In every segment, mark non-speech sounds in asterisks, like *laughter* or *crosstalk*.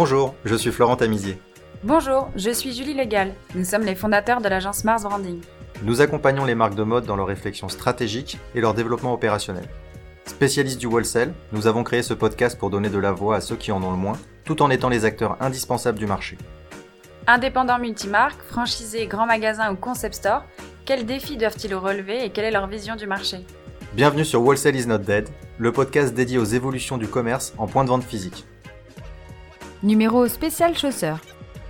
Bonjour, je suis Florent Tamizier. Bonjour, je suis Julie Legal. Nous sommes les fondateurs de l'agence Mars Branding. Nous accompagnons les marques de mode dans leur réflexion stratégique et leur développement opérationnel. Spécialistes du wholesale, nous avons créé ce podcast pour donner de la voix à ceux qui en ont le moins, tout en étant les acteurs indispensables du marché. Indépendants multimarques, franchisés, grands magasins ou concept stores, quels défis doivent-ils relever et quelle est leur vision du marché? Bienvenue sur Wholesale is not dead, le podcast dédié aux évolutions du commerce en point de vente physique. Numéro spécial chausseurs.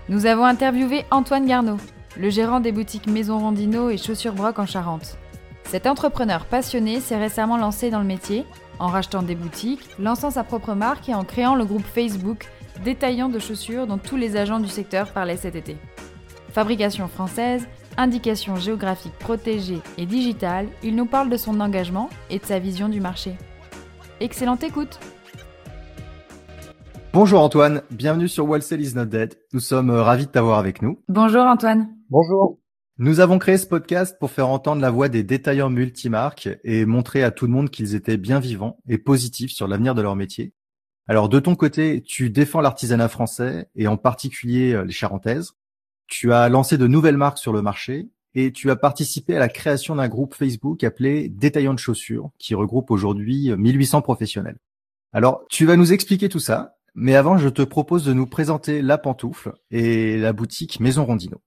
Nous avons interviewé Antoine Garneau, le gérant des boutiques Maison Rondino et Chaussures Broc en Charente. Cet entrepreneur passionné s'est récemment lancé dans le métier en rachetant des boutiques, lançant sa propre marque et en créant le groupe Facebook détaillant de chaussures dont tous les agents du secteur parlaient cet été. Fabrication française, indication géographique protégée et digitale, il nous parle de son engagement et de sa vision du marché. Excellente écoute Bonjour Antoine, bienvenue sur Wholesale is not dead. Nous sommes euh, ravis de t'avoir avec nous. Bonjour Antoine. Bonjour. Nous avons créé ce podcast pour faire entendre la voix des détaillants multimarques et montrer à tout le monde qu'ils étaient bien vivants et positifs sur l'avenir de leur métier. Alors de ton côté, tu défends l'artisanat français et en particulier euh, les charentaises. Tu as lancé de nouvelles marques sur le marché et tu as participé à la création d'un groupe Facebook appelé Détaillants de chaussures qui regroupe aujourd'hui 1800 professionnels. Alors, tu vas nous expliquer tout ça, mais avant, je te propose de nous présenter La Pantoufle et la boutique Maison Rondino.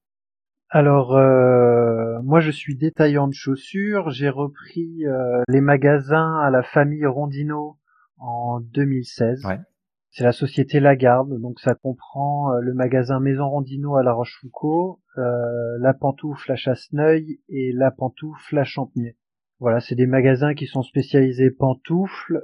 Alors, euh, moi je suis détaillant de chaussures. J'ai repris euh, les magasins à la famille Rondino en 2016. Ouais. C'est la société Lagarde, donc ça comprend euh, le magasin Maison Rondino à La Rochefoucauld, euh, la Pantoufle à Chasseneuil et la Pantoufle à Champniers. Voilà, c'est des magasins qui sont spécialisés pantoufles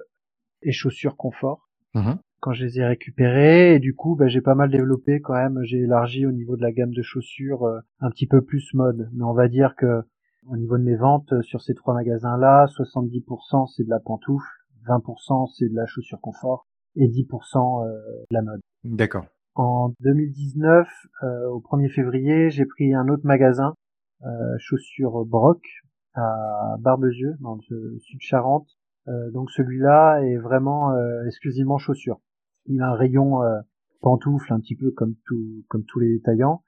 et chaussures confort. Mhm. Quand je les ai récupérés. Et du coup bah, j'ai pas mal développé quand même. J'ai élargi au niveau de la gamme de chaussures euh, un petit peu plus mode. Mais on va dire que au niveau de mes ventes euh, sur ces trois magasins là 70% c'est de la pantoufle 20% c'est de la chaussure confort et 10% euh, de la mode. D'accord. en 2019 euh, au 1er février j'ai pris un autre magasin euh, chaussures Broc à Barbezieux dans le sud Charente. Euh, donc celui-là est vraiment euh, exclusivement chaussures. Il a un rayon euh, pantoufles un petit peu comme tout, comme tous les détaillants,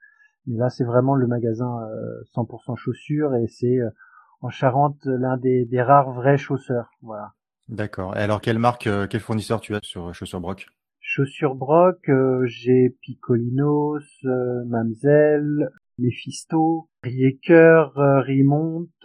mais là c'est vraiment le magasin euh, 100% chaussures et c'est euh, en Charente l'un des, des rares vrais chausseurs. Voilà. D'accord. Et alors, quelle marque, euh, quel fournisseur tu as sur Chaussures Broc Chaussures Broc, euh, j'ai Picolinos, euh, Mamselle, Mephisto, Rieker, euh,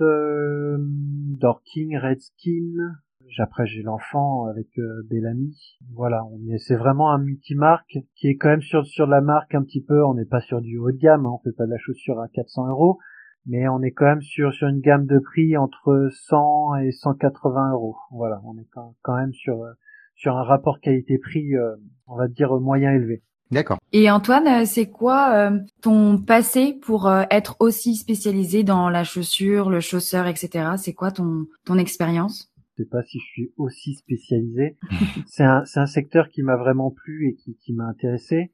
euh, Dorking, Redskin. Après j'ai l'enfant avec euh, Bellamy. Voilà, on est, c'est vraiment un multimarque qui est quand même sur sur la marque un petit peu. On n'est pas sur du haut de gamme, hein, on fait pas de la chaussure à 400 euros, mais on est quand même sur sur une gamme de prix entre 100 et 180 euros. Voilà, on est quand quand même sur euh, sur un rapport qualité-prix, euh, on va dire moyen élevé. D'accord. Et Antoine, euh, c'est quoi euh, ton passé pour euh, être aussi spécialisé dans la chaussure, le chausseur, etc. C'est quoi ton ton expérience? Sais pas si je suis aussi spécialisé. *laughs* c'est un, c'est un secteur qui m'a vraiment plu et qui, qui m'a intéressé.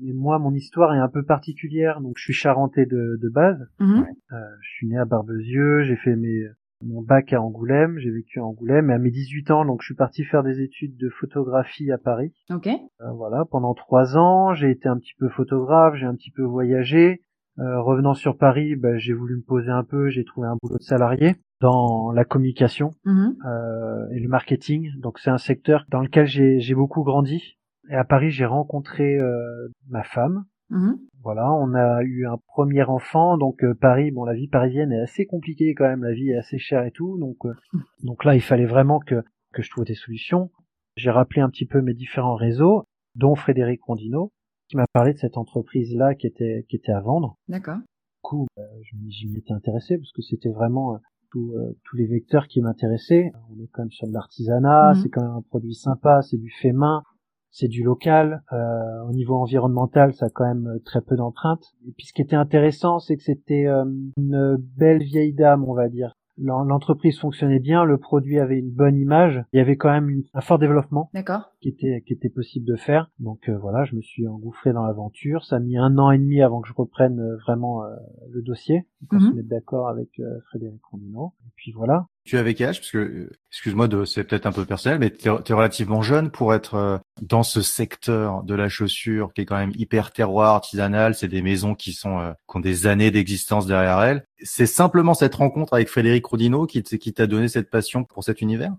Mais moi, mon histoire est un peu particulière. Donc, je suis charentais de, de base. Mhm. Euh, je suis né à Barbezieux. J'ai fait mes, mon bac à Angoulême. J'ai vécu à Angoulême. Et à mes 18 ans, donc, je suis parti faire des études de photographie à Paris. Ok. Euh, voilà, pendant trois ans, j'ai été un petit peu photographe, j'ai un petit peu voyagé. Euh, revenant sur Paris, bah, j'ai voulu me poser un peu, j'ai trouvé un boulot de salarié dans la communication Mhm. euh, et le marketing. Donc c'est un secteur dans lequel j'ai beaucoup grandi. Et à Paris, j'ai rencontré euh, ma femme. Mhm. Voilà, on a eu un premier enfant. Donc euh, Paris, bon, la vie parisienne est assez compliquée quand même. La vie est assez chère et tout. Donc euh, donc là, il fallait vraiment que que je trouve des solutions. J'ai rappelé un petit peu mes différents réseaux, dont Frédéric Rondino, qui m'a parlé de cette entreprise là qui était qui était à vendre D'accord. du coup, euh, je m'y- j'y m'étais intéressé parce que c'était vraiment euh, tous les vecteurs qui m'intéressaient. On est quand même sur de l'artisanat, Mhm. c'est quand même un produit sympa, c'est du fait main, c'est du local. Euh, au niveau environnemental, ça a quand même euh, très peu d'empreintes. Et puis ce qui était intéressant, c'est que c'était euh, une belle vieille dame, on va dire. L'en- L'entreprise fonctionnait bien, le produit avait une bonne image, il y avait quand même une- un fort développement D'accord. Qui était qui était possible de faire. Donc euh, voilà, je me suis engouffré dans l'aventure. Ça a mis un an et demi avant que je reprenne euh, vraiment euh, le dossier, pour Mhm. se mettre d'accord avec euh, Frédéric Rondino. Et puis voilà. Tu avais quel âge? Parce que, euh, excuse-moi, de, c'est peut-être un peu personnel, mais tu es relativement jeune pour être euh, dans ce secteur de la chaussure qui est quand même hyper terroir artisanal. C'est des maisons qui sont euh, qui ont des années d'existence derrière elles. C'est simplement cette rencontre avec Frédéric Rodino qui qui t'a donné cette passion pour cet univers?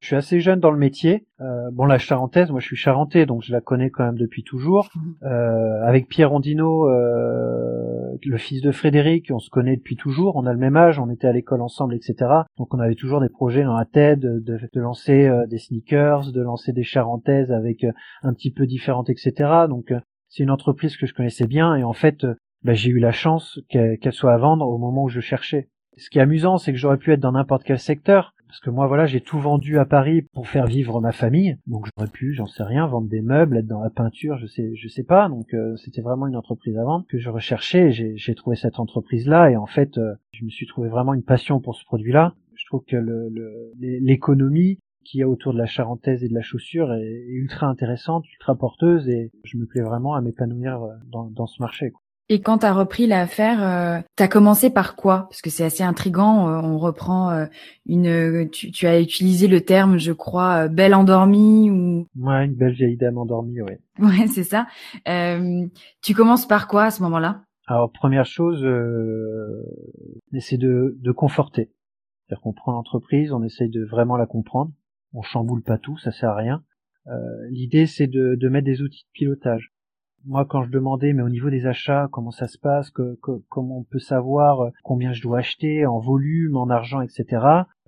Je suis assez jeune dans le métier. Euh, bon, la charentaise, moi je suis charentais, donc je la connais quand même depuis toujours. Mhm. Euh, avec Pierre Rondino, euh, le fils de Frédéric, on se connaît depuis toujours. On a le même âge, on était à l'école ensemble, etc. Donc on avait toujours des projets dans la tête de, de, lancer euh, des sneakers, de lancer des charentaises avec euh, un petit peu différentes, etc. Donc euh, c'est une entreprise que je connaissais bien et en fait, bah, j'ai eu la chance qu'elle soit à vendre au moment où je cherchais. Ce qui est amusant, c'est que j'aurais pu être dans n'importe quel secteur parce que moi voilà j'ai tout vendu à Paris pour faire vivre ma famille. Donc j'aurais pu j'en sais rien vendre des meubles être dans la peinture je sais je sais pas. Donc euh, c'était vraiment une entreprise à vendre que je recherchais. J'ai trouvé cette entreprise là et en fait euh, je me suis trouvé vraiment une passion pour ce produit là je trouve que l'économie le, qu'il y a autour de la charentaise et de la chaussure est, ultra intéressante ultra porteuse et je me plais vraiment à m'épanouir euh, dans, dans ce marché quoi. Et quand tu as repris l'affaire, euh, tu as commencé par quoi? Parce que c'est assez intrigant. Euh, on reprend euh, une. Tu, tu, as utilisé le terme, je crois, belle endormie ou. Ouais, une belle vieille dame endormie, ouais. *laughs* Ouais, c'est ça. tu commences par quoi à ce moment-là? Alors première chose, euh, c'est de, de conforter. C'est-à-dire qu'on prend l'entreprise, on essaye de vraiment la comprendre. On chamboule pas tout, ça sert à rien. L'idée, c'est de, de mettre des outils de pilotage moi quand je demandais mais au niveau des achats comment ça se passe que, comment on peut savoir euh, combien je dois acheter en volume en argent etc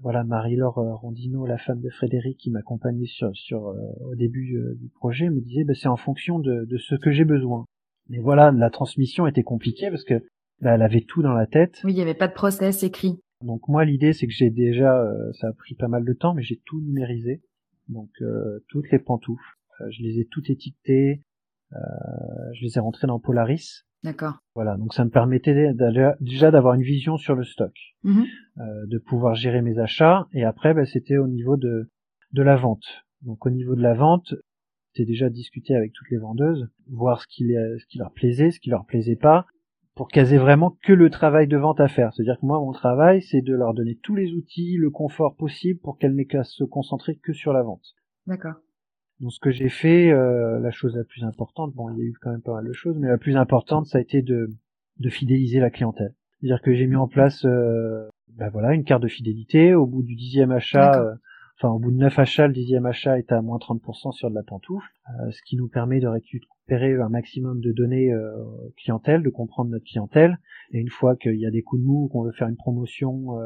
voilà Marie-Laure euh, Rondino la femme de Frédéric qui m'accompagnait sur sur euh, au début du projet me disait bah, c'est en fonction de, de ce que j'ai besoin. Mais voilà la transmission était compliquée parce que bah, elle avait tout dans la tête. Oui il y avait pas de process écrit. Donc moi l'idée c'est que j'ai déjà ça a pris pas mal de temps mais j'ai tout numérisé. Donc toutes les pantoufles je les ai toutes étiquetées. euh, je les ai rentrés dans Polaris. D'accord. Voilà, donc ça me permettait déjà d'avoir une vision sur le stock, mhm. euh, de pouvoir gérer mes achats, et après, bah, c'était au niveau de, de la vente. Donc au niveau de la vente, c'était déjà discuté avec toutes les vendeuses, voir ce qui, ce qui leur plaisait, ce qui leur plaisait pas, pour qu'elles aient vraiment que le travail de vente à faire. C'est-à-dire que moi, mon travail, c'est de leur donner tous les outils, le confort possible pour qu'elles n'aient qu'à se concentrer que sur la vente. D'accord. Donc ce que j'ai fait, euh, la chose la plus importante, bon il y a eu quand même pas mal de choses, mais la plus importante ça a été de, de fidéliser la clientèle. C'est-à-dire que j'ai mis en place euh, ben voilà, une carte de fidélité. Au bout du dixième achat, euh, enfin au bout de neuf achats, le dixième achat est à moins 30% sur de la pantoufle, euh, ce qui nous permet de récupérer un maximum de données clientèle, de comprendre notre clientèle. Et une fois qu'il y a des coups de mou, qu'on veut faire une promotion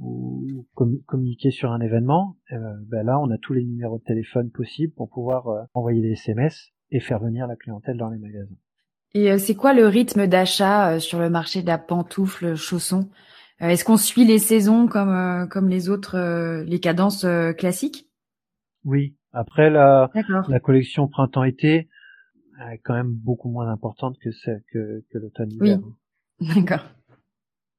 ou communiquer sur un événement, euh, ben là on a tous les numéros de téléphone possibles pour pouvoir euh, envoyer des SMS et faire venir la clientèle dans les magasins. Et euh, c'est quoi le rythme d'achat sur le marché de la pantoufle chausson? Est-ce qu'on suit les saisons comme comme les autres les cadences classiques? Oui. Après la la collection printemps-été est quand même beaucoup moins importante que celle que, que l'automne-hiver. Oui. *laughs* D'accord.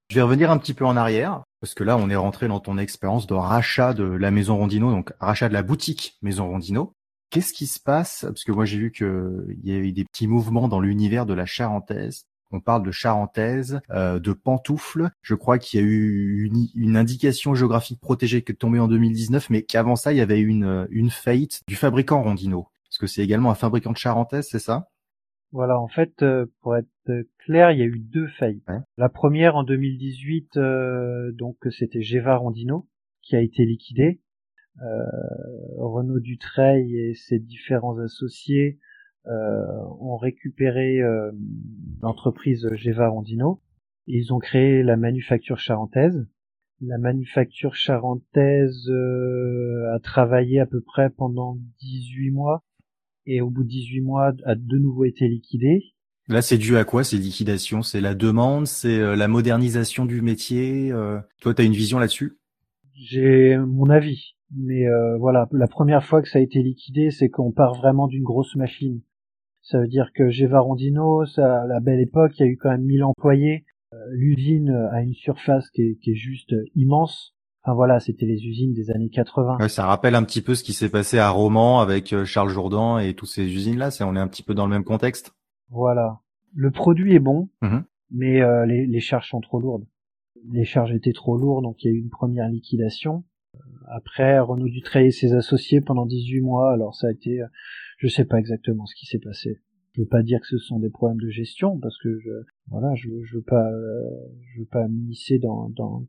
Je vais revenir un petit peu en arrière, parce que là, on est rentré dans ton expérience de rachat de la Maison Rondino, donc rachat de la boutique Maison Rondino. Qu'est-ce qui se passe? Parce que moi, j'ai vu qu'il y a eu des petits mouvements dans l'univers de la charentaise. On parle de charentaise, euh, de pantoufles. Je crois qu'il y a eu une, indication géographique protégée qui est tombée en 2019, mais qu'avant ça, il y avait une, une faillite du fabricant Rondino. Parce que c'est également un fabricant de charentaise, c'est ça? Voilà, en fait, euh, pour être clair, il y a eu deux faillites. La première en 2018, euh, donc c'était Geva Rondino qui a été liquidé. Euh, Renaud Dutreil et ses différents associés euh, ont récupéré euh, l'entreprise Geva Rondino et ils ont créé la manufacture charentaise. La manufacture charentaise a travaillé à peu près pendant 18 mois et au bout de 18 mois a de nouveau été liquidé. Là, c'est dû à quoi ces liquidations? C'est la demande, c'est euh, la modernisation du métier. Euh... Toi, tu as une vision là-dessus? J'ai mon avis, mais euh, voilà, la première fois que ça a été liquidé, c'est qu'on part vraiment d'une grosse machine. Ça veut dire que Gévarondino, ça, à la belle époque, il y a eu quand même 1000 employés. Euh, l'usine a une surface qui est, qui est juste immense. Enfin voilà, c'était les usines des années 80. Ouais, ça rappelle un petit peu ce qui s'est passé à Romans avec euh, Charles Jourdan et toutes ces usines-là. C'est on est un petit peu dans le même contexte. Voilà. Le produit est bon, mhm. mais euh, les, les, charges sont trop lourdes. Les charges étaient trop lourdes, donc il y a eu une première liquidation. Euh, après, Renaud Dutrey et ses associés pendant 18 mois. Alors ça a été, je sais pas exactement ce qui s'est passé. Je veux pas dire que ce sont des problèmes de gestion parce que je, voilà, je, je veux pas, je veux pas m'immiscer dans, dans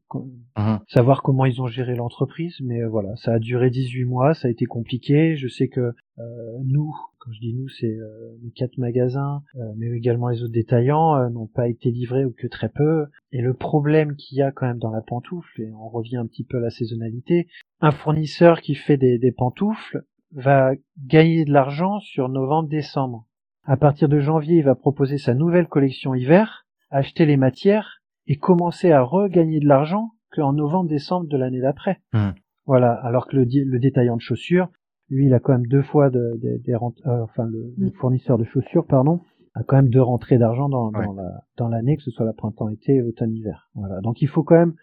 Mhm. savoir comment ils ont géré l'entreprise, mais euh, voilà, ça a duré 18 mois, ça a été compliqué. Je sais que euh, nous, quand je dis nous, c'est euh, les quatre magasins, euh, mais également les autres détaillants, euh, n'ont pas été livrés ou que très peu. Et le problème qu'il y a quand même dans la pantoufle, et on revient un petit peu à la saisonnalité, un fournisseur qui fait des, des pantoufles va gagner de l'argent sur novembre-décembre. À partir de janvier, il va proposer sa nouvelle collection hiver, acheter les matières et commencer à regagner de l'argent qu'en novembre-décembre de l'année d'après. Mhm. Voilà, alors que le, détaillant de chaussures, lui, il a quand même deux fois de, de- des rent- euh, enfin le, le Mm. fournisseur de chaussures, pardon, a quand même deux rentrées d'argent dans, Ouais. dans la- dans l'année, que ce soit la printemps-été, automne-hiver. Voilà, donc il faut quand même,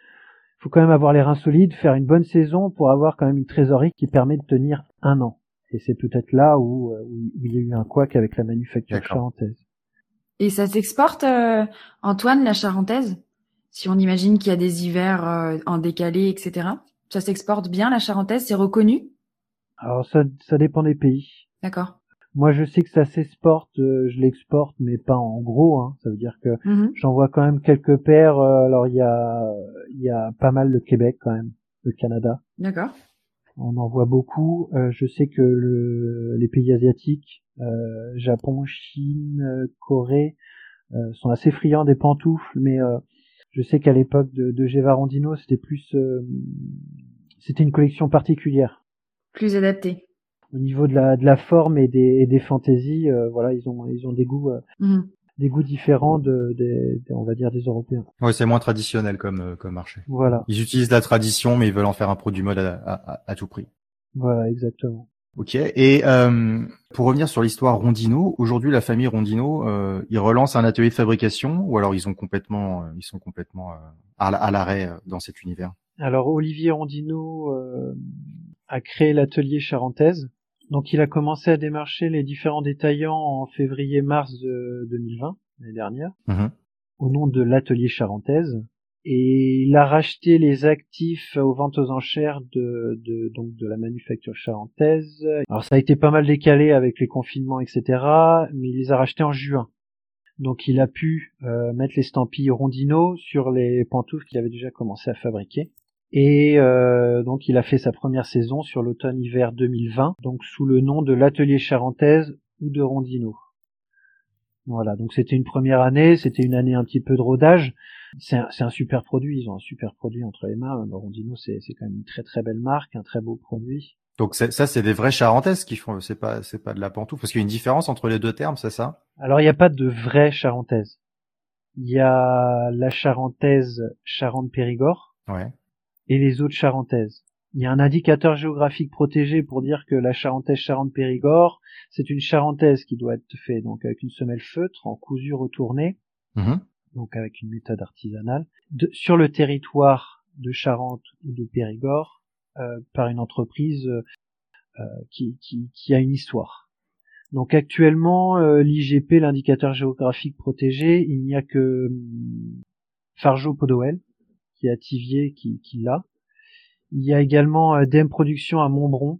faut quand même avoir les reins solides, faire une bonne saison pour avoir quand même une trésorerie qui permet de tenir un an. Et c'est peut-être là où, euh, où il y a eu un couac avec la manufacture charentaise. Et ça s'exporte, euh, Antoine, la charentaise? Si on imagine qu'il y a des hivers euh, en décalé, etc. Ça s'exporte bien, la charentaise? C'est reconnu? Alors ça, ça dépend des pays. D'accord. Moi, je sais que ça s'exporte, euh, je l'exporte, mais pas en gros. Hein. Ça veut dire que Mhm. j'en vois quand même quelques paires. euh, alors il y a, il y a pas mal le Québec quand même, le Canada. D'accord. On en voit beaucoup. Euh, je sais que le, les pays asiatiques, euh, Japon, Chine, euh, Corée, euh, sont assez friands des pantoufles, mais euh, je sais qu'à l'époque de, de Gevarandino, c'était plus, euh, c'était une collection particulière. Plus adapté. Au niveau de la, de la forme et des, et des fantaisies, euh, voilà, ils ont, ils ont des goûts, euh, Mhm. Des goûts différents de, des, des- on va dire, des Européens. Ouais, c'est moins traditionnel comme euh, comme marché. Voilà, Ils utilisent la tradition, mais ils veulent en faire un produit mode à, à- à tout prix. voilà, exactement. Ok. Et euh, pour revenir sur l'histoire Rondino, aujourd'hui la famille Rondino, euh, ils relancent un atelier de fabrication ou alors ils ont complètement, euh, ils sont complètement euh, à, la- à l'arrêt dans cet univers? Alors Olivier Rondino euh, a créé l'atelier Charentaise. Donc il a commencé à démarcher les différents détaillants en février-mars de 2020, l'année dernière, Mhm. au nom de l'atelier Charentaise. Et il a racheté les actifs aux ventes aux enchères de, de donc de la manufacture charentaise. Alors ça a été pas mal décalé avec les confinements, etc. Mais il les a rachetés en juin. Donc il a pu euh, mettre l'estampille Rondino sur les pantoufles qu'il avait déjà commencé à fabriquer. Et euh, donc il a fait sa première saison sur l'automne-hiver 2020, donc sous le nom de l'atelier charentaise ou de Rondino. Voilà, donc c'était une première année, c'était une année un petit peu de rodage. C'est un, un super produit, ils ont un super produit entre les mains. Le Rondino, c'est c'est quand même une très très belle marque, un très beau produit. Donc ça, c'est des vrais charentaises qui font. C'est pas, c'est pas de la pantoufle, parce qu'il y a une différence entre les deux termes, c'est ça? Alors il n'y a pas de vraie charentaise. Il y a la charentaise Charente-Périgord, Ouais. Et les autres charentaises. Il y a un indicateur géographique protégé pour dire que la charentaise Charente-Périgord, c'est une charentaise qui doit être faite donc avec une semelle feutre en cousu retourné, Mhm. donc avec une méthode artisanale, de- sur le territoire de Charente ou de Périgord euh, par une entreprise euh, euh, qui, qui, qui a une histoire. Donc actuellement, euh, l'IGP, l'indicateur géographique protégé, il n'y a que hum, Fargeau Podowell, qui est à Tivier, qui, qui l'a. Il y a également euh, DM Production à Montbron,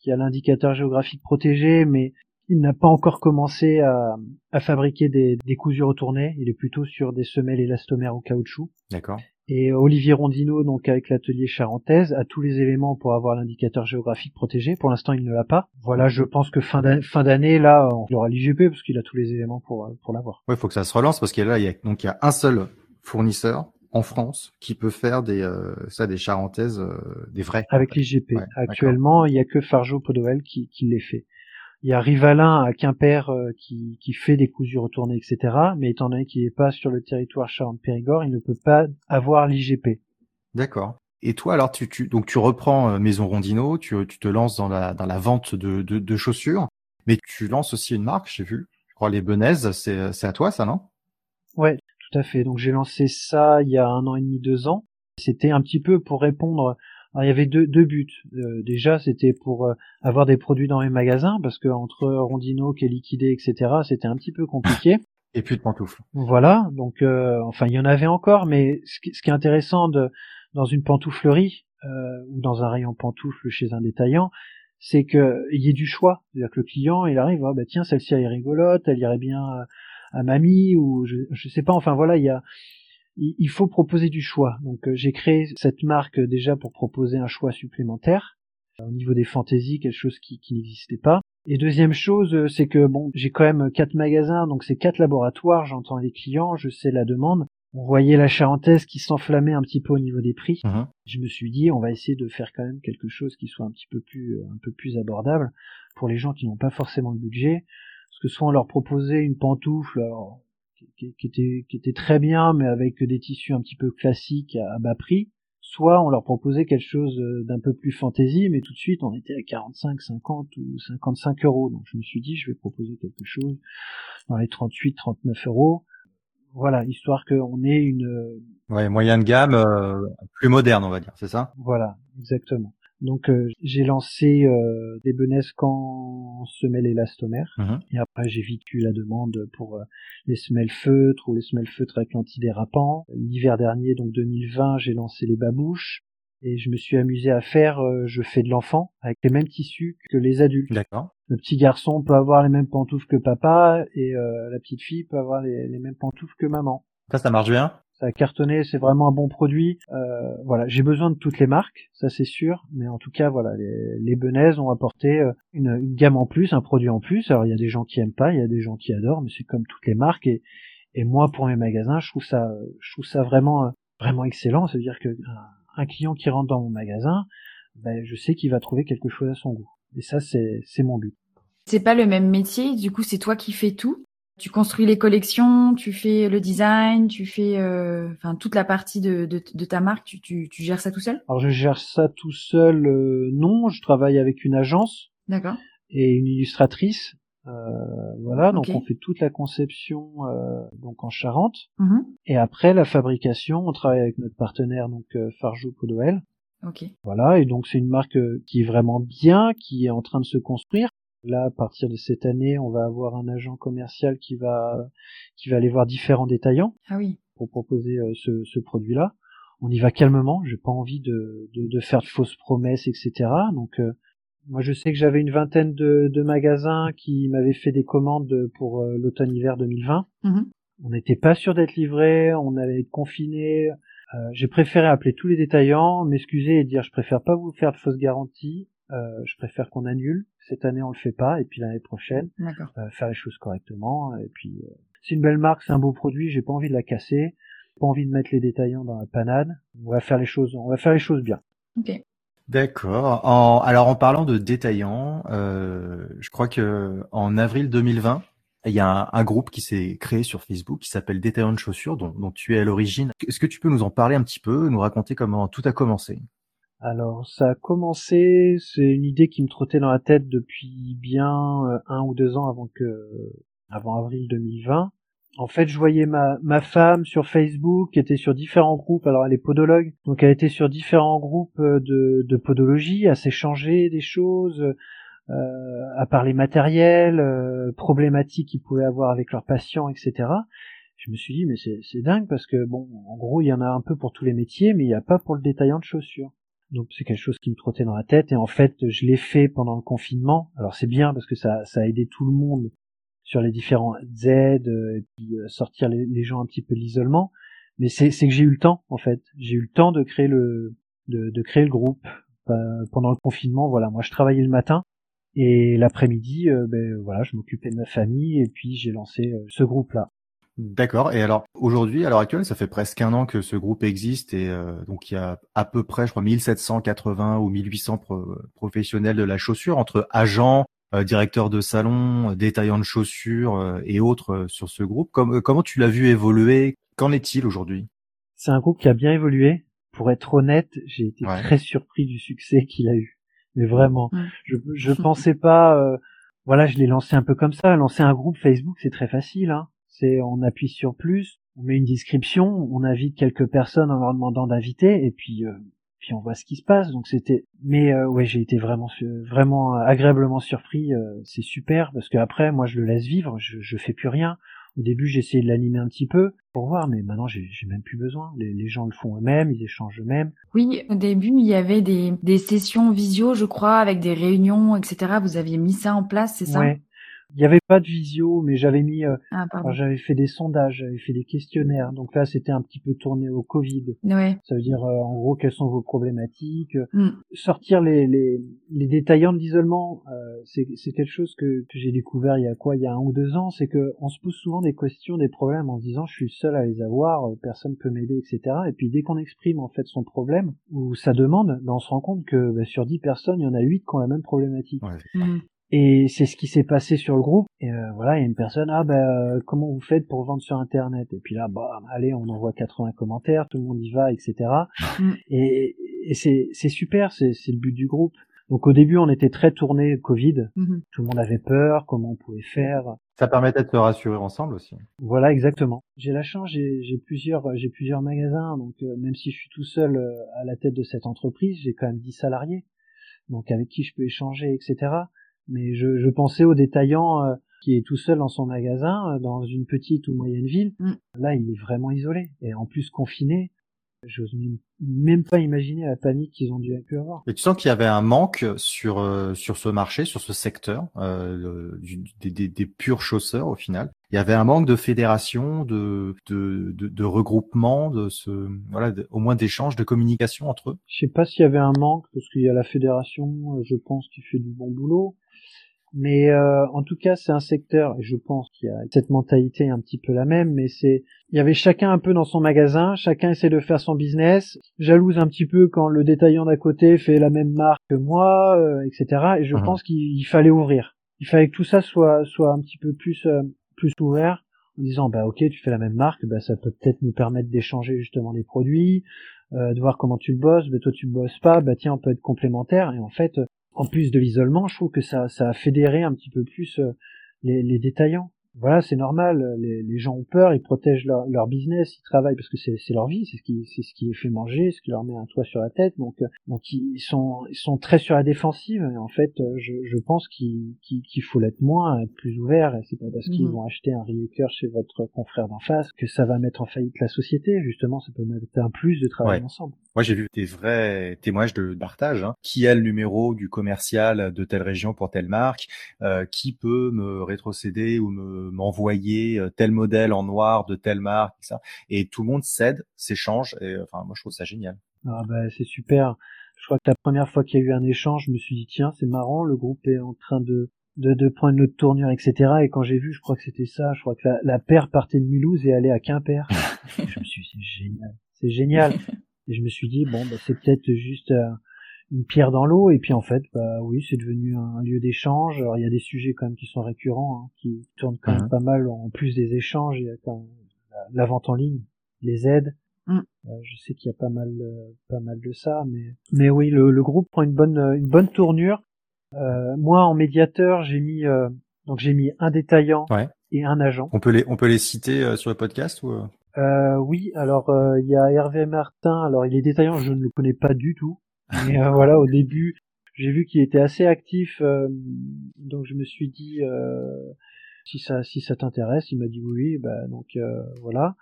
qui a l'indicateur géographique protégé, mais il n'a pas encore commencé à, à fabriquer des, des cousus retournés. Il est plutôt sur des semelles élastomères au caoutchouc. D'accord. Et Olivier Rondino, donc avec l'atelier charentaise, a tous les éléments pour avoir l'indicateur géographique protégé. Pour l'instant, il ne l'a pas. Voilà, je pense que fin d'année, là, on aura l'IGP parce qu'il a tous les éléments pour, euh, pour l'avoir. Ouais, il faut que ça se relance parce que là, il y a donc il y a un seul fournisseur en France qui peut faire des euh, ça des charentaises euh, des vrais. Avec l'IGP. Ouais, Actuellement, il y a que Fargeau Podowell qui, qui les fait. Il y a Rivalin à Quimper euh, qui, qui fait des cousus retournés, etc. Mais étant donné qu'il n'est pas sur le territoire Charente-Périgord, il ne peut pas avoir l'IGP. D'accord. Et toi, alors, tu, tu donc tu reprends euh, Maison Rondino, tu, tu te lances dans la dans la vente de, de, de chaussures, mais tu lances aussi une marque, j'ai vu. Je crois les Benaises, c'est c'est à toi ça, non? Ouais, tout à fait. Donc j'ai lancé ça il y a un an et demi, deux ans. C'était un petit peu pour répondre. Alors, il y avait deux, deux buts. Euh, déjà, c'était pour euh, avoir des produits dans les magasins parce que entre Rondino qui est liquidé, etc., c'était un petit peu compliqué. *laughs* Et plus de pantoufles. Voilà, donc euh, enfin il y en avait encore, mais ce qui, ce qui est intéressant de, dans une pantouflerie, euh, ou dans un rayon pantoufles chez un détaillant, c'est que il y ait du choix. C'est-à-dire que le client, il arrive, ah, bah tiens, celle-ci elle est rigolote, elle irait bien à, mamie ou je, je sais pas. Enfin voilà, il y a il faut proposer du choix. Donc euh, j'ai créé cette marque déjà pour proposer un choix supplémentaire au niveau des fantaisies, quelque chose qui, qui n'existait pas. Et deuxième chose, euh, c'est que bon, j'ai quand même quatre magasins, donc c'est quatre laboratoires, j'entends les clients, je sais la demande. On voyait la charentaise qui s'enflammait un petit peu au niveau des prix. Mhm. Je me suis dit, on va essayer de faire quand même quelque chose qui soit un petit peu plus, euh, un peu plus abordable pour les gens qui n'ont pas forcément le budget. Parce que soit on leur proposait une pantoufle, qui, était, qui était très bien, mais avec des tissus un petit peu classiques à bas prix, soit on leur proposait quelque chose euh, d'un peu plus fantaisie, mais tout de suite on était à 45, 50 ou 55 euros. Donc je me suis dit je vais proposer quelque chose dans les 38, 39 euros. Voilà, histoire qu'on ait une euh, ouais moyen de gamme euh, plus moderne, on va dire, c'est ça? Voilà, exactement. Donc euh, j'ai lancé euh, des benescans semelles élastomères mhm. et après j'ai eu la demande pour euh, les semelles feutres ou les semelles feutres avec l'antidérapant. L'hiver dernier, donc 2020, j'ai lancé les babouches et je me suis amusé à faire, je fais de l'enfant avec les mêmes tissus que les adultes. D'accord. Le petit garçon peut avoir les mêmes pantoufles que papa et la petite fille peut avoir les, les mêmes pantoufles que maman. Ça, ça marche bien? Ça a cartonné, c'est vraiment un bon produit. Euh, voilà, j'ai besoin de toutes les marques, ça c'est sûr, mais en tout cas voilà, les, les ont apporté euh, une, gamme en plus, un produit en plus. Alors il y a des gens qui aiment pas, il y a des gens qui adorent, mais c'est comme toutes les marques et, et moi pour mes magasins, je trouve ça, je trouve ça vraiment vraiment excellent. C'est-à-dire que un, client qui rentre dans mon magasin, ben, je sais qu'il va trouver quelque chose à son goût. Et ça c'est c'est mon but. C'est pas le même métier, du coup c'est toi qui fais tout? Tu construis les collections, tu fais le design, tu fais euh, enfin toute la partie de, de, de ta marque, tu, tu, tu, gères ça tout seul? Alors je gère ça tout seul, euh, non, je travaille avec une agence. D'accord. Et une illustratrice. Euh, voilà, donc on fait toute la conception donc en Charente. Mm-hmm. Et après la fabrication, on travaille avec notre partenaire donc Farjou Podoel. Ok. Voilà, et donc c'est une marque qui est vraiment bien, qui est en train de se construire. Là, à partir de cette année, on va avoir un agent commercial qui va qui va aller voir différents détaillants ah oui. pour proposer euh, ce, ce produit-là. On y va calmement. J'ai pas envie de, de, de, faire de fausses promesses, etc. Donc, euh, moi, je sais que j'avais une vingtaine de, de magasins qui m'avaient fait des commandes pour euh, l'automne-hiver 2020. Mm-hmm. On n'était pas sûr d'être livré, on allait être confiné. J'ai préféré appeler tous les détaillants, m'excuser et dire je préfère pas vous faire de fausses garanties. Euh, je préfère qu'on annule. Cette année, on le fait pas, et puis l'année prochaine, euh, faire les choses correctement. Et puis, euh, c'est une belle marque, c'est un beau produit. J'ai pas envie de la casser, pas envie de mettre les détaillants dans la panade. On va faire les choses, on va faire les choses bien. Ok. D'accord. En, alors en parlant de détaillants, euh, je crois que en avril 2020, il y a un, groupe qui s'est créé sur Facebook qui s'appelle Détaillants de chaussures, dont, dont tu es à l'origine. Est-ce que tu peux nous en parler un petit peu, nous raconter comment tout a commencé? Alors ça a commencé, c'est une idée qui me trottait dans la tête depuis bien euh, un ou deux ans avant que avant avril 2020. En fait, je voyais ma, ma femme sur Facebook qui était sur différents groupes. Alors elle est podologue, donc elle était sur différents groupes euh, de, de podologie, à s'échanger des choses, euh, à parler matériel, euh, problématiques qu'ils pouvaient avoir avec leurs patients, etc. Je me suis dit mais c'est dingue parce que bon, en gros il y en a un peu pour tous les métiers, mais il n'y a pas pour le détaillant de chaussures. Donc c'est quelque chose qui me trottait dans la tête et en fait je l'ai fait pendant le confinement. Alors c'est bien parce que ça, ça a aidé tout le monde sur les différents aides euh, et puis euh, sortir les, gens un petit peu de l'isolement. Mais c'est, que j'ai eu le temps en fait. J'ai eu le temps de créer le de, de créer le groupe euh, pendant le confinement. Voilà, moi je travaillais le matin et l'après-midi, ben voilà, je m'occupais de ma famille et puis j'ai lancé ce groupe là. D'accord. Et alors aujourd'hui, à l'heure actuelle, ça fait presque un an que ce groupe existe et euh, donc il y a à peu près, je crois, 1780 ou 1800 professionnels de la chaussure entre agents, euh, directeurs de salon, détaillants de chaussures euh, et autres sur ce groupe. comment tu l'as vu évoluer? Qu'en est-il aujourd'hui? C'est un groupe qui a bien évolué. Pour être honnête, j'ai été très surpris du succès qu'il a eu. Mais vraiment, je je pensais pas. voilà, je l'ai lancé un peu comme ça. Lancer un groupe Facebook, c'est très facile. Hein c'est on appuie sur plus, on met une description, on invite quelques personnes en leur demandant d'inviter et puis euh, puis on voit ce qui se passe. Donc c'était, mais euh, ouais, j'ai été vraiment vraiment agréablement surpris. Euh, c'est super parce que après, moi, je le laisse vivre, je, je fais plus rien. Au début, essayé de l'animer un petit peu pour voir, mais maintenant, j'ai même plus besoin. Les, gens le font eux-mêmes, ils échangent eux-mêmes. Oui, au début, il y avait des, des sessions visio, je crois, avec des réunions, etc. Vous aviez mis ça en place, c'est ça? Il n'y avait pas de visio, mais j'avais mis, euh, ah, j'avais fait des sondages, j'avais fait des questionnaires. Donc là, c'était un petit peu tourné au Covid. Ouais. Ça veut dire, euh, en gros, quelles sont vos problématiques. Mm. Sortir les, les, les détaillants d'isolement, euh, c'est, c'est quelque chose que, que j'ai découvert il y a quoi, il y a un ou deux ans. C'est que on se pose souvent des questions, des problèmes en se disant, je suis seul à les avoir, personne peut m'aider, etc. Et puis dès qu'on exprime en fait son problème ou sa demande, ben, on se rend compte que ben, sur dix personnes, il y en a huit qui ont la même problématique. Ouais, mm. Et c'est ce qui s'est passé sur le groupe. Et euh, voilà, il y a une personne, ah ben comment vous faites pour vendre sur Internet? Et puis là, bah allez, on envoie 80 commentaires, tout le monde y va, etc. Mm. Et, et c'est c'est super, c'est c'est le but du groupe. Donc au début, on était très tourné Covid. Mm-hmm. Tout le monde avait peur, comment on pouvait faire. Ça permettait de se rassurer ensemble aussi. Voilà, exactement. J'ai la chance, j'ai plusieurs, j'ai plusieurs magasins, donc euh, même si je suis tout seul euh, à la tête de cette entreprise, j'ai quand même 10 salariés, donc avec qui je peux échanger, etc. Mais je, je pensais au détaillant euh, qui est tout seul dans son magasin, euh, dans une petite ou moyenne ville. Mm. Là, il est vraiment isolé. Et en plus confiné, j'ose même pas imaginer la panique qu'ils ont dû avoir. Et tu sens qu'il y avait un manque sur euh, sur ce marché, sur ce secteur, euh, des, des, des, purs chausseurs au final. Il y avait un manque de fédération, de de, de, de regroupement, de ce voilà, au moins d'échanges, de communication entre eux. Je sais pas s'il y avait un manque parce qu'il y a la fédération, je pense, qui fait du bon boulot. Mais euh, en tout cas, c'est un secteur, et je pense qu'il y a cette mentalité un petit peu la même, mais c'est, il y avait chacun un peu dans son magasin, chacun essaie de faire son business, jalouse un petit peu quand le détaillant d'à côté fait la même marque que moi, euh, etc. Et je mhm. pense qu'il fallait ouvrir. Il fallait que tout ça soit soit un petit peu plus euh, plus ouvert en disant bah ok tu fais la même marque, bah ça peut peut-être nous permettre d'échanger justement des produits, de voir comment tu bosses, bah toi tu bosses pas, bah tiens on peut être complémentaire et en fait en plus de l'isolement, je trouve que ça, ça a fédéré un petit peu plus euh, les, les détaillants voilà, c'est normal. Les, les, gens ont peur, ils protègent leur, leur business, ils travaillent parce que c'est leur vie, c'est ce qui c'est ce qui les fait manger, ce qui leur met un toit sur la tête. Donc euh, donc ils sont ils sont très sur la défensive. Et en fait, euh, je, je pense qu'il qu'il faut l'être moins, être plus ouvert. Et c'est pas parce qu'ils mhm. vont acheter un Rieker chez votre confrère d'en face que ça va mettre en faillite la société. Justement, ça peut mettre un plus de travail ensemble. Moi, j'ai vu des vrais témoignages de partage. Hein. Qui a le numéro du commercial de telle région pour telle marque euh, Qui peut me rétrocéder ou me m'envoyer euh, tel modèle en noir de telle marque, et ça. Et tout le monde cède, s'échange. Et enfin, moi, je trouve ça génial. Ah bah, c'est super. Je crois que la première fois qu'il y a eu un échange, je me suis dit tiens, c'est marrant, le groupe est en train de de, de prendre une autre tournure, etc. Et quand j'ai vu, je crois que c'était ça. Je crois que la, paire partait de Mulhouse et allait à Quimper. *laughs* je me suis dit c'est génial, c'est génial. *laughs* Et je me suis dit bon, bah, c'est peut-être juste euh, une pierre dans l'eau et puis en fait bah oui c'est devenu un, lieu d'échange alors il y a des sujets quand même qui sont récurrents hein, qui tournent quand même mhm. pas mal en plus des échanges il y a quand même la, vente en ligne les aides mm. euh, je sais qu'il y a pas mal euh, pas mal de ça mais mais oui le, le groupe prend une bonne une bonne tournure euh, moi en médiateur j'ai mis euh, donc j'ai mis un détaillant et un agent on peut les on peut les citer sur le podcast ou euh, oui, alors il y a Hervé Martin. Alors il est détaillant, je ne le connais pas du tout. Mais euh, voilà, au début, j'ai vu qu'il était assez actif, euh, donc je me suis dit euh, si ça si ça t'intéresse, il m'a dit oui, bah donc voilà.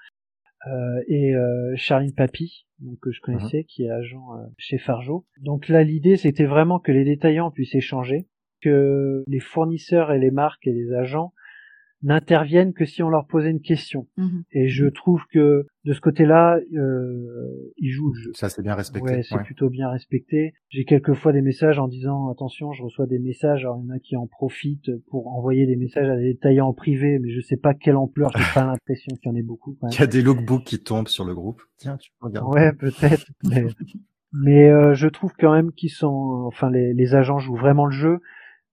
et Charline Papy, donc que je connaissais, mhm. qui est agent chez Farjo. Donc là, l'idée, c'était vraiment que les détaillants puissent échanger, que les fournisseurs et les marques et les agents n'interviennent que si on leur posait une question. Mhm. Et je trouve que de ce côté-là, euh, ils jouent le jeu. Ça c'est bien respecté. Ouais, c'est plutôt bien respecté. J'ai quelquefois des messages en disant attention, je reçois des messages. Alors il y en a qui en profitent pour envoyer des messages à des détaillants en privé, mais je sais pas quelle ampleur. J'ai pas *laughs* l'impression qu'il y en ait beaucoup. Il y a des lookbooks qui tombent sur le groupe. Tiens, tu peux regarder. Ouais, peut-être. mais, *laughs* euh, je trouve quand même qu'ils sont, enfin les, les agents jouent vraiment le jeu.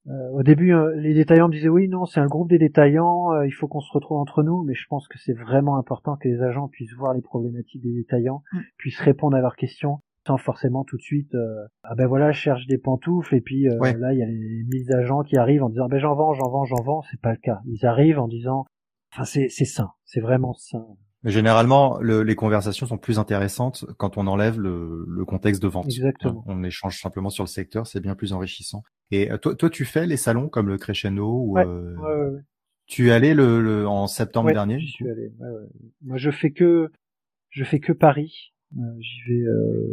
Euh, au début, euh, les détaillants disaient oui, non, c'est un groupe des détaillants, euh, il faut qu'on se retrouve entre nous, mais je pense que c'est vraiment important que les agents puissent voir les problématiques des détaillants, mm. puissent répondre à leurs questions sans forcément tout de suite ah ben voilà je cherche des pantoufles et puis là il y a les mille agents qui arrivent en disant ben j'en vends j'en vends j'en vends c'est pas le cas ils arrivent en disant enfin c'est c'est sain c'est vraiment sain mais généralement, les conversations sont plus intéressantes quand on enlève le, le contexte de vente. Exactement. On échange simplement sur le secteur, c'est bien plus enrichissant. Et euh, toi, toi, tu fais les salons comme le Crescendo ou ouais, euh... ouais, ouais, Tu es allé le, en septembre dernier J'y suis allé. Moi, je fais que je fais que Paris. Euh, j'y vais euh,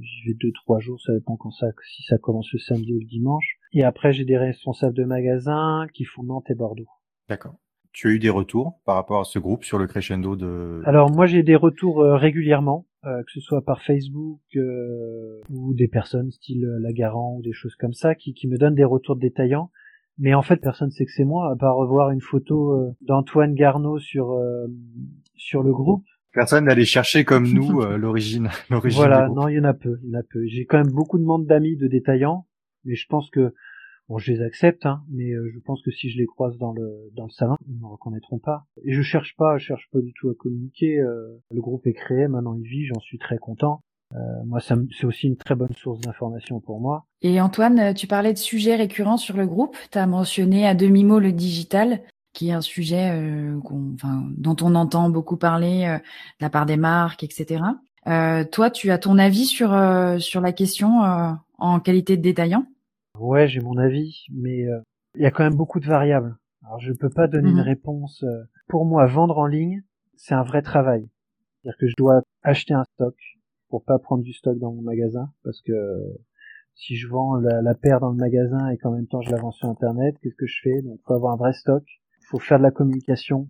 j'y vais deux trois jours, ça dépend quand ça si ça commence le samedi ou le dimanche. Et après, j'ai des responsables de magasins qui font Nantes et Bordeaux. D'accord. Tu as eu des retours par rapport à ce groupe sur le crescendo de Alors moi j'ai des retours euh, régulièrement, euh, que ce soit par Facebook euh, ou des personnes style Lagaran ou des choses comme ça qui, qui me donnent des retours détaillants. Mais en fait personne sait que c'est moi, à part revoir une photo d'Antoine Garneau sur sur le groupe. Personne n'allait chercher comme *laughs* nous l'origine. l'origine voilà, non, il y en a peu, il y en a peu. J'ai quand même beaucoup de monde d'amis de détaillants, mais je pense que Bon, je les accepte, hein, mais euh, je pense que si je les croise dans le dans le salon, ils ne me reconnaîtront pas. Et je cherche pas, je cherche pas du tout à communiquer. Euh, le groupe est créé, maintenant il vit, j'en suis très content. Euh, moi, c'est aussi une très bonne source d'information pour moi. Et Antoine, tu parlais de sujets récurrents sur le groupe. Tu as mentionné à demi-mot le digital, qui est un sujet enfin, dont on entend beaucoup parler de la part des marques, etc. toi, tu as ton avis sur sur la question en qualité de détaillant? Ouais, j'ai mon avis, mais euh, il y a quand même beaucoup de variables. Alors je peux pas donner une mhm. réponse. Euh, pour moi, vendre en ligne, c'est un vrai travail. C'est-à-dire que je dois acheter un stock pour pas prendre du stock dans mon magasin, parce que si je vends la, paire dans le magasin et qu'en même temps je la vends sur internet, qu'est-ce que je fais? Donc faut avoir un vrai stock, faut faire de la communication,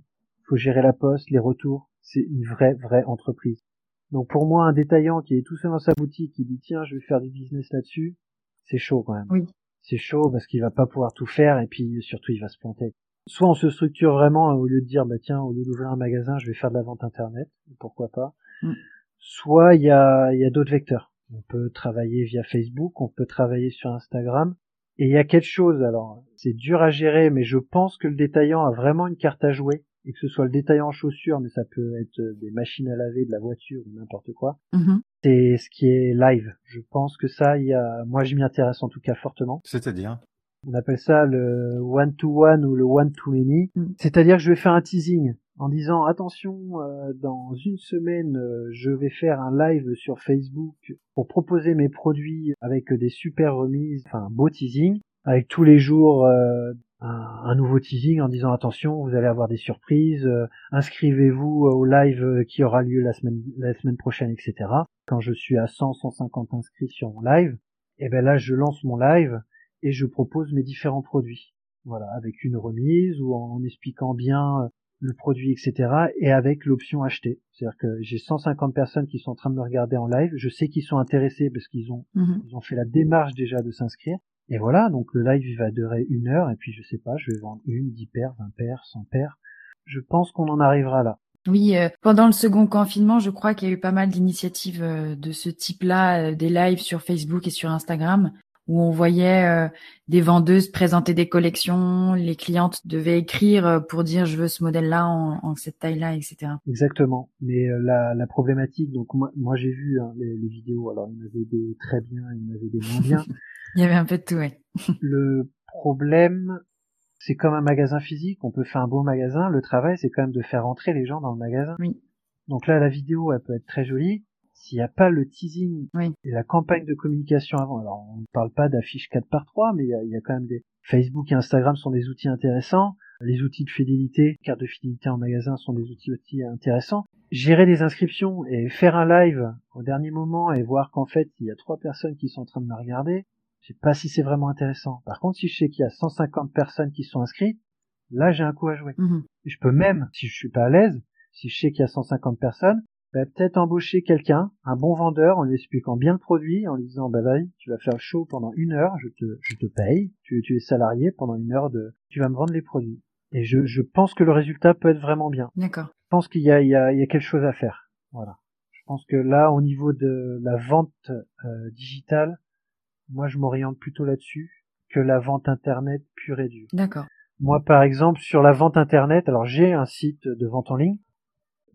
faut gérer la poste, les retours. C'est une vraie vraie entreprise. Donc pour moi, un détaillant qui est tout seul dans sa boutique, qui dit tiens je vais faire du business là-dessus, c'est chaud quand même. Oui c'est chaud parce qu'il va pas pouvoir tout faire et puis surtout il va se planter. Soit on se structure vraiment au lieu de dire bah tiens au lieu d'ouvrir un magasin je vais faire de la vente internet pourquoi pas. Mm. Soit il y a il y a d'autres vecteurs. On peut travailler via Facebook, on peut travailler sur Instagram et il y a quelque chose alors c'est dur à gérer mais je pense que le détaillant a vraiment une carte à jouer et que ce soit le détaillant en chaussures, mais ça peut être des machines à laver, de la voiture ou n'importe quoi. Mm-hmm. C'est ce qui est live. Je pense que ça, il y a, moi, je m'y intéresse en tout cas fortement. C'est-à-dire? On appelle ça le one to one ou le one to many. Mm. C'est-à-dire que je vais faire un teasing en disant attention, euh, dans une semaine, euh, je vais faire un live sur Facebook pour proposer mes produits avec des super remises, enfin un beau teasing avec tous les jours euh, un, nouveau teasing en disant attention, vous allez avoir des surprises, euh, inscrivez-vous au live euh, qui aura lieu la semaine la semaine prochaine, etc. Quand je suis à 100, 150 inscrits sur mon live, et eh ben là je lance mon live et je propose mes différents produits. Voilà, avec une remise ou en, expliquant bien euh, le produit, etc. et avec l'option acheter. C'est-à-dire que j'ai 150 personnes qui sont en train de me regarder en live. Je sais qu'ils sont intéressés parce qu'ils ont, mhm. ils ont fait la démarche déjà de s'inscrire. Et voilà, donc le live il va durer une heure et puis je sais pas, je vais vendre une, dix paires, vingt paires, cent paires. Je pense qu'on en arrivera là. Oui, euh, pendant le second confinement, je crois qu'il y a eu pas mal d'initiatives euh, de ce type-là, euh, des lives sur Facebook et sur Instagram, où on voyait des vendeuses présenter des collections, les clientes devaient écrire pour dire je veux ce modèle-là en, cette taille-là, etc. Exactement. Mais la, la, problématique, donc moi, moi j'ai vu hein, les, les, vidéos, alors il y en avait des très bien, il y en avait des moins bien. *laughs* Il y avait un peu de tout, oui. *laughs* le problème, c'est comme un magasin physique, on peut faire un beau magasin, le travail c'est quand même de faire entrer les gens dans le magasin. Oui. Donc là, la vidéo, elle peut être très jolie. S'il n'y a pas le teasing et la campagne de communication avant, alors on ne parle pas d'affiches 4 par 3 mais il y a, il y a quand même des... Facebook et Instagram sont des outils intéressants. Les outils de fidélité, carte de fidélité en magasin sont des outils, outils intéressants. Gérer des inscriptions et faire un live au dernier moment et voir qu'en fait il y a trois personnes qui sont en train de me regarder, je sais pas si c'est vraiment intéressant. Par contre, si je sais qu'il y a 150 personnes qui sont inscrites, là j'ai un coup à jouer. Mhm. Je peux même, si je suis pas à l'aise, si je sais qu'il y a 150 personnes, bah, peut-être embaucher quelqu'un, un bon vendeur, en lui expliquant bien le produit, en lui disant bah vas-y, tu vas faire le show pendant une heure, je te, je te paye, tu, tu es salarié pendant une heure de, tu vas me vendre les produits. Et je, je pense que le résultat peut être vraiment bien. D'accord. Je pense qu'il y a, il y, a, il y a quelque chose à faire. Voilà. Je pense que là, au niveau de la vente euh, digitale, moi, je m'oriente plutôt là-dessus que la vente internet pure et dure. D'accord. Moi, par exemple, sur la vente internet, alors j'ai un site de vente en ligne,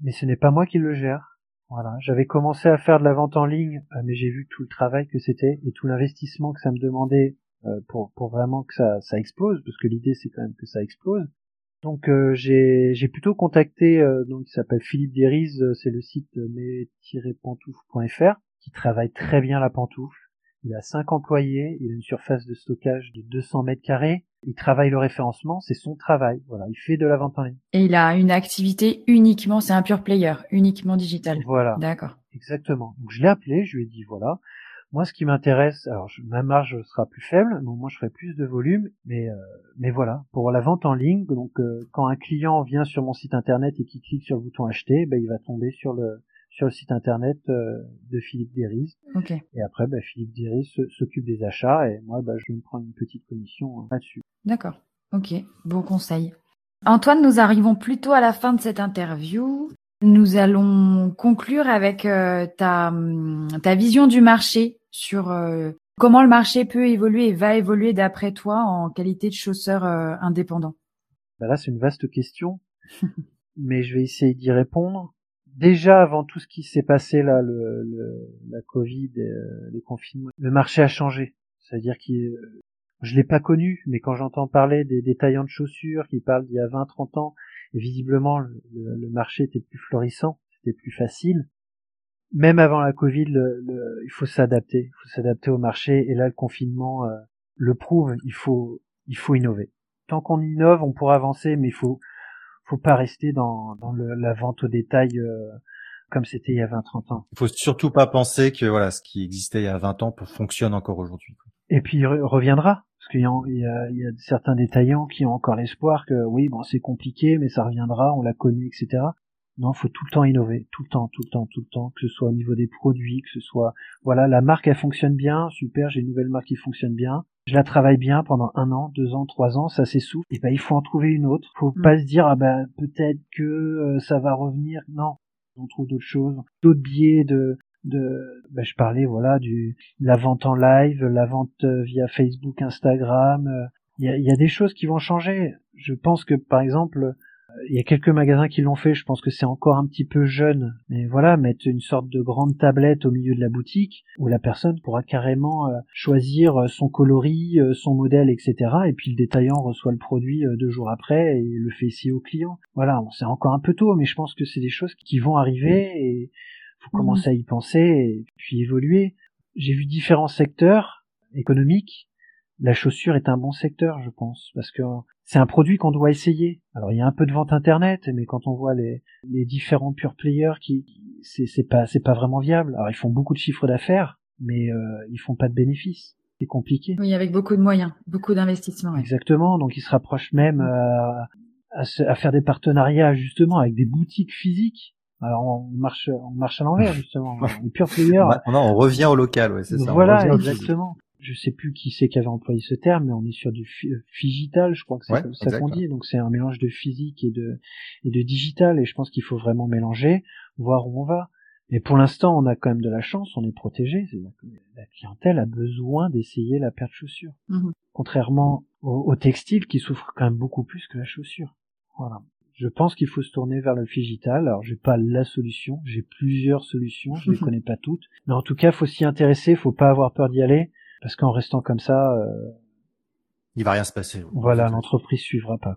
mais ce n'est pas moi qui le gère. Voilà, j'avais commencé à faire de la vente en ligne, euh, mais j'ai vu tout le travail que c'était et tout l'investissement que ça me demandait euh, pour, pour vraiment que ça, ça explose, parce que l'idée c'est quand même que ça explose. Donc euh, j'ai plutôt contacté, donc il s'appelle Philippe Deriz, c'est le site mes-pantoufles.fr, qui travaille très bien la pantoufle Il a cinq employés, il a une surface de stockage de 200 mètres carrés. Il travaille le référencement, c'est son travail. Voilà, il fait de la vente en ligne. Et il a une activité uniquement, c'est un pure player, uniquement digital. Voilà. D'accord. Exactement. Donc je l'ai appelé, je lui ai dit voilà, moi, ce qui m'intéresse, alors ma marge sera plus faible, donc moi je ferai plus de volume, mais euh, mais voilà, pour la vente en ligne, donc euh, quand un client vient sur mon site internet et qui clique sur le bouton acheter, ben, il va tomber sur le sur le site internet euh, de Philippe Deris. Ok. Et après, ben, Philippe Deris s'occupe des achats et moi, ben, je vais me prendre une petite commission là-dessus. D'accord. Ok. Bon conseil. Antoine, nous arrivons plutôt à la fin de cette interview. Nous allons conclure avec ta, hum, ta vision du marché sur euh, comment le marché peut évoluer et va évoluer d'après toi en qualité de chausseur euh, indépendant bah Là, c'est une vaste question, *laughs* mais je vais essayer d'y répondre. Déjà, avant tout ce qui s'est passé là, le, la Covid, euh, les confinements, le marché a changé. C'est-à-dire que je l'ai pas connu, mais quand j'entends parler des détaillants de chaussures qui parlent d'il y a 20-30 ans, visiblement le, le, marché était plus florissant, c'était plus facile même avant la Covid, le, il faut s'adapter, il faut s'adapter au marché. Et là, le confinement euh, le prouve. Il faut, il faut innover. Tant qu'on innove, on pourra avancer, mais il faut, faut pas rester dans, dans le, la vente au détail euh, comme c'était il y a 20-30 ans. Il faut surtout pas penser que voilà, ce qui existait il y a 20 ans fonctionne encore aujourd'hui. Et puis il reviendra. Parce qu'il y, y, y a certains détaillants qui ont encore l'espoir que oui, bon, c'est compliqué, mais ça reviendra, on l'a connu, etc. Non, faut tout le temps innover, tout le temps, tout le temps, tout le temps, que ce soit au niveau des produits, que ce soit, voilà, la marque elle fonctionne bien, super, j'ai une nouvelle marque qui fonctionne bien, je la travaille bien pendant un an, deux ans, trois ans, ça s'essouffle, et ben il faut en trouver une autre. Faut mm. pas se dire ah ben peut-être que euh, ça va revenir. Non, on trouve d'autres choses, d'autres biais de de ben, je parlais voilà du la vente en live, la vente euh, via Facebook, Instagram. Euh, il y, a, y a des choses qui vont changer. Je pense que par exemple il y a quelques magasins qui l'ont fait, je pense que c'est encore un petit peu jeune, mais voilà, mettre une sorte de grande tablette au milieu de la boutique où la personne pourra carrément euh, choisir euh, son coloris, euh, son modèle, etc. Et puis le détaillant reçoit le produit deux jours après et le fait essayer au client. Voilà, c'est encore un peu tôt, mais je pense que c'est des choses qui vont arriver et faut mhm. commencer à y penser et puis évoluer. J'ai vu différents secteurs économiques la chaussure est un bon secteur, je pense, parce que c'est un produit qu'on doit essayer. Alors il y a un peu de vente internet, mais quand on voit les, les différents pure players, qui, c'est pas c'est pas vraiment viable. Alors ils font beaucoup de chiffres d'affaires, mais euh, ils font pas de bénéfices. C'est compliqué. Oui, avec beaucoup de moyens, beaucoup d'investissements. Exactement. Donc ils se rapprochent même à, à, faire des partenariats justement avec des boutiques physiques. Alors on marche, on marche à l'envers *laughs* justement. Les pure players. Non, on revient au local, ouais, c'est ça. Voilà, exactement je sais plus qui c'est qui avait employé ce terme, mais on est sur du digital, je crois que c'est ça qu'on dit. Donc c'est un mélange de physique et de et de digital, et je pense qu'il faut vraiment mélanger, voir où on va. Mais pour l'instant, on a quand même de la chance, on est protégé. La clientèle a besoin d'essayer la paire de chaussures, mmh contrairement au, au, textile qui souffre quand même beaucoup plus que la chaussure. Voilà. Je pense qu'il faut se tourner vers le digital. Alors, j'ai pas la solution, j'ai plusieurs solutions, je les *laughs* connais pas toutes, mais en tout cas, faut s'y intéresser, faut pas avoir peur d'y aller parce qu'en restant comme ça, euh, il va rien se passer. Voilà, l'entreprise suivra pas.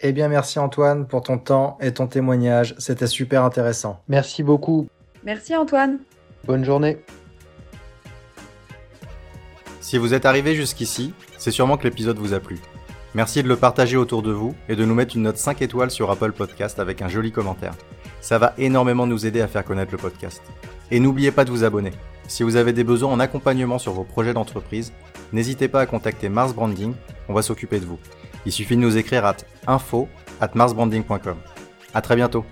Eh bien, merci Antoine pour ton temps et ton témoignage. C'était super intéressant. Merci beaucoup. Merci Antoine. Bonne journée. Si vous êtes arrivé jusqu'ici, c'est sûrement que l'épisode vous a plu. Merci de le partager autour de vous et de nous mettre une note 5 étoiles sur Apple Podcast avec un joli commentaire. Ça va énormément nous aider à faire connaître le podcast. Et n'oubliez pas de vous abonner. Si vous avez des besoins en accompagnement sur vos projets d'entreprise, n'hésitez pas à contacter Mars Branding, on va s'occuper de vous. Il suffit de nous écrire à info at marsbranding.com. À très bientôt.